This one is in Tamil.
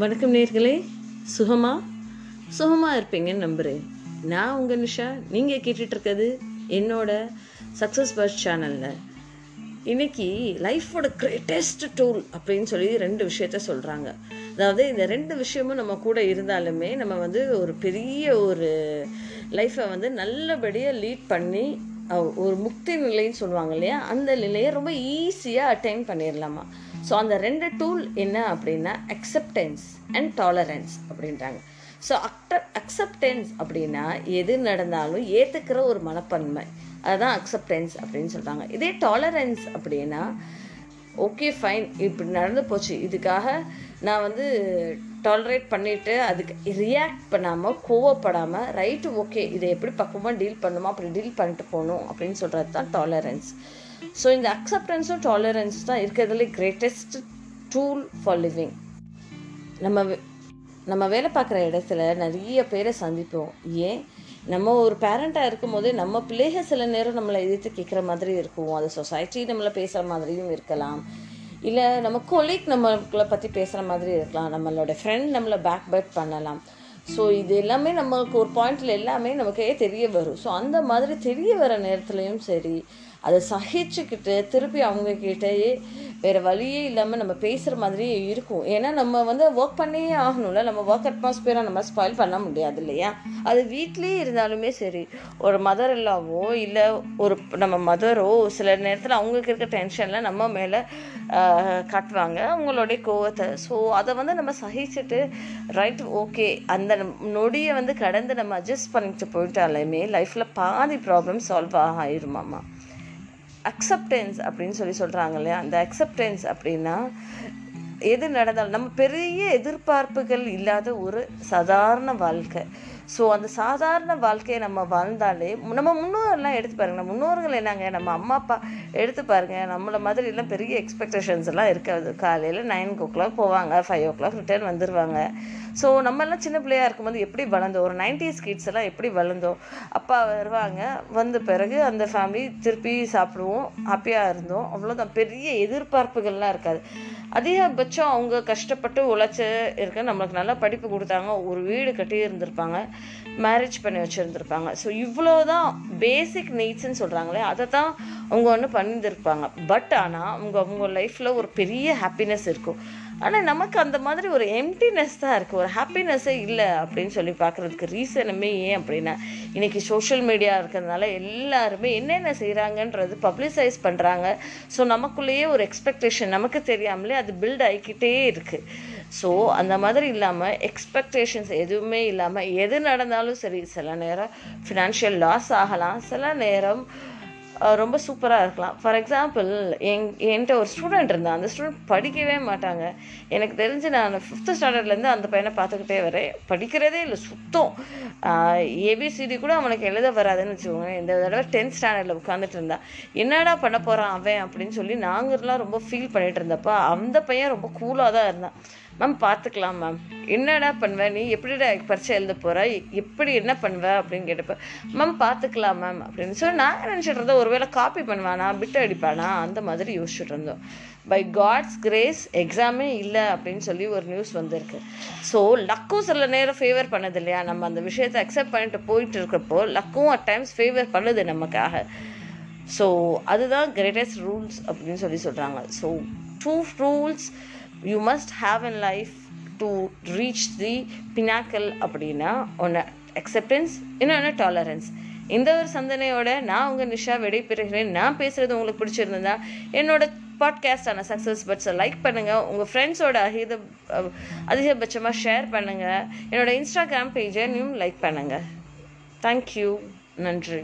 வணக்கம் நேர்களே. சுகமா? சுகமாக இருப்பீங்கன்னு நம்புகிறேன் நான் உங்கள் நிஷா. நீங்கள் கேட்டுட்ருக்கிறது என்னோட சக்ஸஸ் பர்ஸ் சேனலில் இன்னைக்கு லைஃபோட கிரேட்டஸ்ட் டூல் அப்படின்னு சொல்லி ரெண்டு விஷயத்த சொல்கிறாங்க அதாவது இந்த ரெண்டு விஷயமும் நம்ம கூட இருந்தாலுமே நம்ம வந்து ஒரு பெரிய ஒரு லைஃப்பை வந்து நல்லபடியாக லீட் பண்ணி ஒரு முக்தி நிலைன்னு சொல்லுவாங்க இல்லையா? அந்த நிலையை ரொம்ப ஈஸியாக அட்டைன் பண்ணிடலாமா ஸோ அந்த ரெண்டு டூல் என்ன அப்படின்னா அக்செப்டன்ஸ் அண்ட் டாலரன்ஸ் அப்படின்றாங்க. ஸோ அக்ட அக்செப்டன்ஸ் அப்படின்னா எது நடந்தாலும் ஏற்றுக்கிற ஒரு மனப்பான்மை. அதுதான் அக்செப்டன்ஸ் அப்படின்னு சொல்கிறாங்க இதே டாலரன்ஸ் அப்படின்னா ஓகே ஃபைன் இப்படி நடந்து போச்சு. இதுக்காக நான் வந்து டாலரேட் பண்ணிவிட்டு அதுக்கு ரியாக்ட் பண்ணாமல் கோவப்படாமல் ரைட்டு ஓகே இதை எப்படி பக்குவமாக டீல் பண்ணுமோ அப்படி டீல் பண்ணிட்டு போகணும் அப்படின்னு சொல்கிறது தான் டாலரன்ஸ் ஸோ இந்த அக்செப்டன்ஸும் டாலரன்ஸ் தான் இருக்கிறதுல கிரேட்டஸ்ட் டூல் ஃபார் லிவிங் நம்ம நம்ம வேலை பார்க்குற இடத்துல நிறைய பேரை சந்திப்போம். ஏன்? நம்ம ஒரு பேரண்ட்டாக இருக்கும்போது நம்ம பிள்ளைகள் சில நேரம் நம்மளை எதிர்த்து கேட்குற மாதிரி இருக்கும். அது சொசைட்டி நம்மளை பேசுகிற மாதிரியும் இருக்கலாம். இல்லை நம்ம கொலீக் நம்மளை பற்றி பேசுகிற மாதிரி இருக்கலாம். நம்மளோட ஃப்ரெண்ட் நம்மளை பேக் பைட் பண்ணலாம். ஸோ இது எல்லாமே நமக்கு ஒரு பாயிண்டில் எல்லாமே நமக்கே தெரிய வரும். ஸோ அந்த மாதிரி தெரிய வர நேரத்துலையும் சரி அதை சகிச்சுக்கிட்டு திருப்பி அவங்க கிட்டயே வேற வழியே இல்லாமல் நம்ம பேசுகிற மாதிரியே இருக்கும். ஏன்னா நம்ம வந்து ஒர்க் பண்ணியே ஆகணும்ல. நம்ம ஒர்க் அட்மாஸ்பியராக நம்ம ஸ்பாயில் பண்ண முடியாது இல்லையா? அது வீட்லேயே இருந்தாலுமே சரி. ஒரு மதர் இல்லாவோ இல்லை ஒரு நம்ம மதரோ சில நேரத்தில் அவங்களுக்கு இருக்க டென்ஷனில் நம்ம மேலே காட்டுவாங்க. அவங்களுடைய கோவத்தை. ஸோ அதை வந்து நம்ம சகிச்சுட்டு ரைட் ஓகே அந்த நொடியை வந்து கடந்து நம்ம அட்ஜஸ்ட் பண்ணிட்டு போயிட்டாலுமே லைஃப்பில் பாதி ப்ராப்ளம் சால்வ் ஆகிருமாம்மா அக்செப்டன்ஸ் அப்படின்னு சொல்லி சொல்கிறாங்க இல்லையா? அந்த அக்செப்டன்ஸ் அப்படின்னா எது நடந்தாலும் நம்ம பெரிய எதிர்பார்ப்புகள் இல்லாத ஒரு சாதாரண வாழ்க்கை. ஸோ அந்த சாதாரண வாழ்க்கையை நம்ம வாழ்ந்தாலே நம்ம முன்னோர்கள்லாம் எடுத்து பாருங்கள் நம்ம முன்னோர்கள் என்னங்க? நம்ம அம்மா அப்பா எடுத்து பாருங்க நம்மளை மாதிரி எல்லாம் பெரிய எக்ஸ்பெக்டேஷன்ஸ் எல்லாம் இருக்காது. காலையில் நைன் ஓ கிளாக் போவாங்க ஃபைவ் ஓ கிளாக் ரிட்டர்ன் வந்துடுவாங்க ஸோ நம்மெல்லாம் சின்ன பிள்ளையா இருக்கும்போது எப்படி வளர்ந்தோம்? ஒரு நைன்டிஸ் கிட்ஸ் எல்லாம் எப்படி வளர்ந்தோம்? அப்பா வருவாங்க வந்த பிறகு அந்த ஃபேமிலி திருப்பி சாப்பிடுவோம் ஹாப்பியாக இருந்தோம். அவ்வளோதான் பெரிய எதிர்பார்ப்புகள்லாம் இருக்காது. அதிகபட்சம் அவங்க கஷ்டப்பட்டு உழைச்சி இருக்க நம்மளுக்கு நல்லா படிப்பு கொடுத்தாங்க ஒரு வீடு கட்டி இருந்திருப்பாங்க மேரேஜ் பண்ணி வச்சுருந்துருப்பாங்க. ஸோ இவ்வளோ தான் பேசிக் நீட்ஸ்ன்னு சொல்கிறாங்களே அதை தான் அவங்க ஒன்று பண்ணியிருப்பாங்க பட் ஆனால் அவங்க அவங்க லைஃப்பில் ஒரு பெரிய ஹாப்பினஸ் இருக்கும். ஆனால் நமக்கு அந்த மாதிரி ஒரு எம்டினஸ் தான் இருக்குது ஒரு ஹாப்பினஸ்ஸே இல்லை அப்படின்னு சொல்லி பார்க்குறதுக்கு ரீசனுமே ஏன் அப்படின்னா இன்றைக்கி சோஷியல் மீடியா இருக்கிறதுனால எல்லாருமே என்னென்ன செய்கிறாங்கன்றது பப்ளிசைஸ் பண்ணுறாங்க ஸோ நமக்குள்ளேயே ஒரு எக்ஸ்பெக்டேஷன் நமக்கு தெரியாமலே அது பில்ட் ஆகிக்கிட்டே இருக்குது ஸோ அந்த மாதிரி இல்லாமல் எக்ஸ்பெக்டேஷன்ஸ் எதுவுமே இல்லாமல் எது நடந்தாலும் சரி சில நேரம் ஃபினான்ஷியல் லாஸ் ஆகலாம் சில நேரம் ரொம்ப சூப்பராக இருக்கலாம். ஃபார் எக்ஸாம்பிள் என் என்கிட்ட ஒரு ஸ்டூடெண்ட் இருந்தான். அந்த ஸ்டூடெண்ட் படிக்கவே மாட்டாங்க. எனக்கு தெரிஞ்சு நான் ஃபிஃப்த்து ஸ்டாண்டர்ட்லேருந்து அந்த பையனை பார்த்துக்கிட்டே வரேன். படிக்கிறதே இல்லை சுத்தம். ஏபிசிடி கூட அவனுக்கு எழுத வராதுன்னு வச்சுக்கோங்க இந்த தடவை டென்த் ஸ்டாண்டர்டில் உட்காந்துட்டு இருந்தான். என்னடா பண்ண போகிறான் அவன் அப்படின்னு சொல்லி நாங்கள்லாம் ரொம்ப ஃபீல் பண்ணிகிட்டு இருந்தப்போ அந்த பையன் ரொம்ப கூலாக தான் இருந்தான். மேம் பார்த்துக்கலாம் மேம் என்னடா பண்ணுவ? நீ எப்படிடா பரீட்சை எழுத போகிற எப்படி என்ன பண்ணுவ? அப்படின்னு கேட்டப்ப மேம் பார்த்துக்கலாம் மேம் அப்படின்னு சொல்லி நான் நினச்சிட்டு இருந்தேன் ஒருவேளை காப்பி பண்ணுவானா? பிட்டு அடிப்பானா? அந்த மாதிரி யோசிச்சுட்டு இருந்தோம் பை காட்ஸ் கிரேஸ் எக்ஸாமே இல்லை அப்படின்னு சொல்லி ஒரு நியூஸ் வந்திருக்கு. ஸோ லக்கும் சில நேரம் ஃபேவர் பண்ணது இல்லையா? நம்ம அந்த விஷயத்தை அக்செப்ட் பண்ணிட்டு போயிட்டு இருக்கிறப்போ லக்கும் அட் டைம்ஸ் ஃபேவர் பண்ணுது நமக்காக. ஸோ அதுதான் கிரேட்டஸ்ட் ரூல்ஸ் அப்படின்னு சொல்லி சொல்கிறாங்க so two rules you must have in life to reach the pinnacle அப்படின்னா ஒன்று அக்செப்டன்ஸ் இன்னொன்று டாலரன்ஸ் இந்த ஒரு சந்தனையோட நான் உங்கள் நிஷா விடைபெறுகிறேன். நான் பேசுகிறது உங்களுக்கு பிடிச்சிருந்ததா என்னோட பாட்காஸ்டான சக்ஸஸ் பட்ஸை லைக் பண்ணுங்கள் உங்கள் ஃப்ரெண்ட்ஸோட அகித அதிகபட்சமாக ஷேர் பண்ணுங்கள் என்னோட இன்ஸ்டாகிராம் பேஜை நீயும் லைக் பண்ணுங்கள் தேங்க்யூ நன்றி.